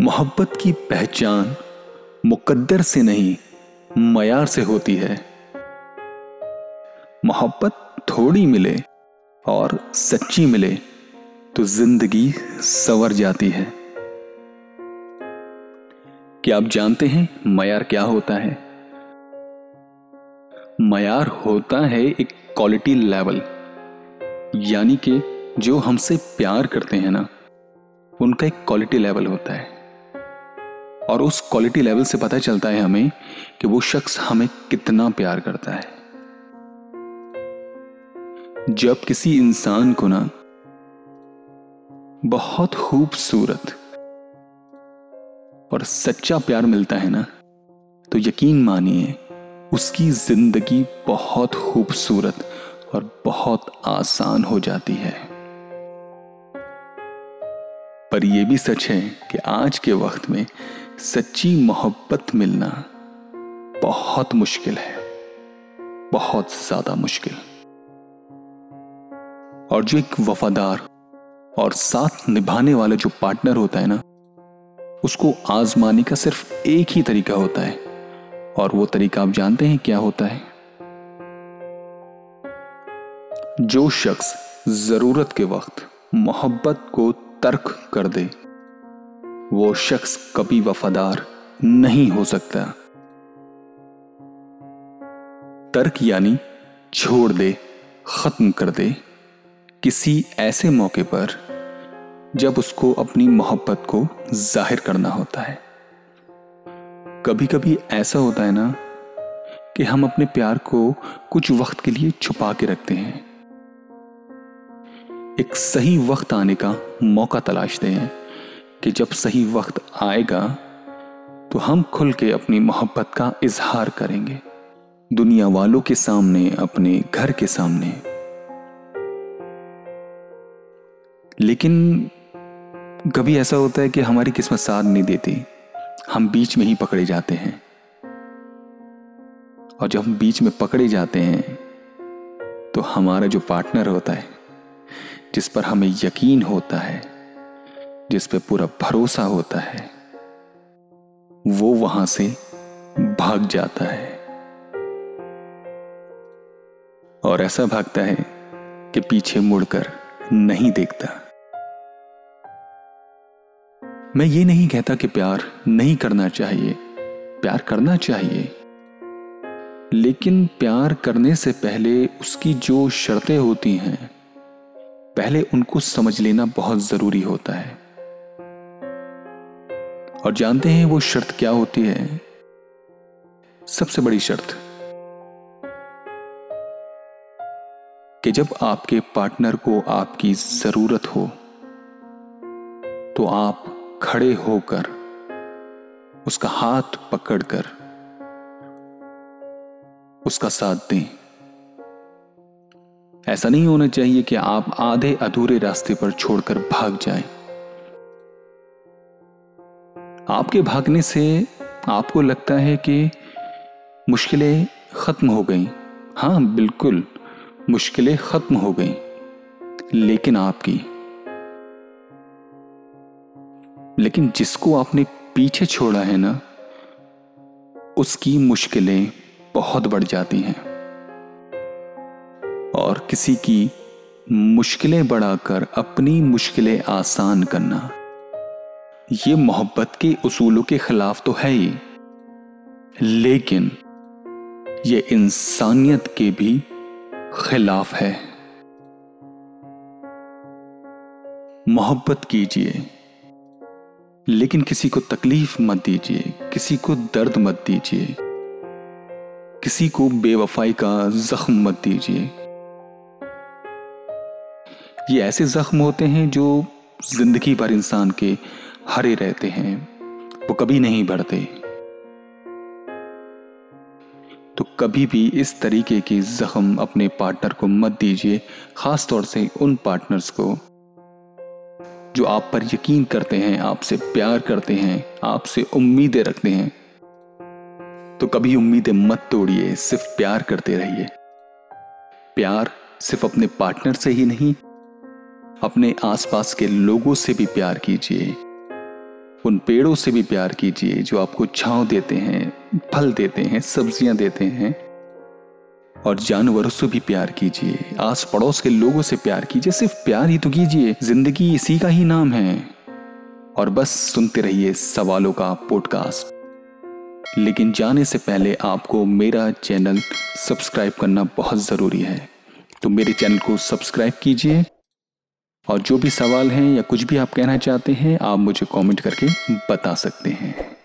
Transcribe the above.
मोहब्बत की पहचान मुकद्दर से नहीं, मयार से होती है। मोहब्बत थोड़ी मिले और सच्ची मिले तो ज़िंदगी सवर जाती है। क्या आप जानते हैं मयार क्या होता है? मयार होता है एक क्वालिटी लेवल यानी कि जो हमसे प्यार करते हैं ना, उनका एक क्वालिटी लेवल होता है। और उस क्वालिटी लेवल से पता चलता है हमें कि वो शख्स हमें कितना प्यार करता है। जब किसी इंसान को ना बहुत खूबसूरत और सच्चा प्यार मिलता है ना तो यकीन मानिए, उसकी ज़िंदगी बहुत खूबसूरत और बहुत आसान हो जाती है। पर यह भी सच है कि आज के वक्त में सच्ची मोहब्बत मिलना बहुत मुश्किल है, बहुत ज़्यादा मुश्किल। और जो एक वफादार और साथ निभाने वाला जो पार्टनर होता है ना, उसको आजमाने का सिर्फ़ एक ही तरीका होता है। और वो तरीका आप जानते हैं क्या होता है? जो शख्स ज़रूरत के वक्त मोहब्बत को तर्क कर दे वो शख्स कभी वफादार नहीं हो सकता। तर्क यानी छोड़ दे, खत्म कर दे किसी ऐसे मौके पर जब उसको अपनी मोहब्बत को ज़ाहिर करना होता है। कभी कभी ऐसा होता है ना कि हम अपने प्यार को कुछ वक्त के लिए छुपा के रखते हैं। एक सही वक्त आने का मौका तलाशते हैं। कि जब सही वक्त आएगा तो हम खुल के अपनी मोहब्बत का इजहार करेंगे। दुनिया वालों के सामने, अपने घर के सामने। लेकिन कभी ऐसा होता है कि हमारी किस्मत साथ नहीं देती। हम बीच में ही पकड़े जाते हैं। और जब हम बीच में पकड़े जाते हैं तो हमारा जो पार्टनर होता है, जिस पर हमें यकीन होता है जिस पे पूरा भरोसा होता है, वो वहाँ से भाग जाता है। और ऐसा भागता है कि पीछे मुड़कर नहीं देखता। मैं ये नहीं कहता कि प्यार नहीं करना चाहिए। प्यार करना चाहिए। लेकिन प्यार करने से पहले उसकी जो शर्तें होती हैं, पहले उनको समझ लेना बहुत ज़रूरी होता है। और जानते हैं वो शर्त क्या होती है? सबसे बड़ी शर्त। कि जब आपके पार्टनर को आपकी ज़रूरत हो तो आप खड़े होकर उसका हाथ पकड़कर उसका साथ दें। ऐसा नहीं होना चाहिए कि आप आधे अधूरे रास्ते पर छोड़कर भाग जाएँ। आपके भागने से आपको लगता है कि मुश्किलें खत्म हो गई। हाँ, बिल्कुल, मुश्किलें खत्म हो गई, लेकिन आपकी। लेकिन जिसको आपने पीछे छोड़ा है ना, उसकी मुश्किलें बहुत बढ़ जाती हैं। और किसी की मुश्किलें बढ़ाकर अपनी मुश्किलें आसान करना। यह मोहब्बत के उसूलों के खिलाफ तो है ही। लेकिन यह इंसानियत के भी खिलाफ है। मोहब्बत कीजिए, लेकिन किसी को तकलीफ़ मत दीजिए, किसी को दर्द मत दीजिए, किसी को बेवफाई का जख्म मत दीजिए। ये ऐसे जख्म होते हैं जो ज़िंदगी भर इंसान के हरे रहते हैं, वो कभी नहीं बढ़ते। तो कभी भी इस तरीके के जख्म अपने पार्टनर को मत दीजिए खास तौर से उन पार्टनर्स को, जो आप पर यकीन करते हैं, आपसे प्यार करते हैं, आपसे उम्मीदें रखते हैं। तो कभी उम्मीदें मत तोड़िए, सिर्फ़ प्यार करते रहिए। प्यार सिर्फ़ अपने पार्टनर से ही नहीं, अपने आसपास के लोगों से भी प्यार कीजिए। उन पेड़ों से भी प्यार कीजिए जो आपको छांव देते हैं, फल देते हैं, सब्ज़ियाँ देते हैं। और जानवरों से भी प्यार कीजिए। आस पड़ोस के लोगों से प्यार कीजिए। सिर्फ़ प्यार ही तो कीजिए। ज़िंदगी इसी का ही नाम है। और बस सुनते रहिए सवालों का पॉडकास्ट लेकिन जाने से पहले आपको मेरा चैनल सब्सक्राइब करना बहुत ज़रूरी है। तो मेरे चैनल को सब्सक्राइब कीजिए। और जो भी सवाल हैं या कुछ भी आप कहना चाहते हैं, आप मुझे कमेंट करके बता सकते हैं।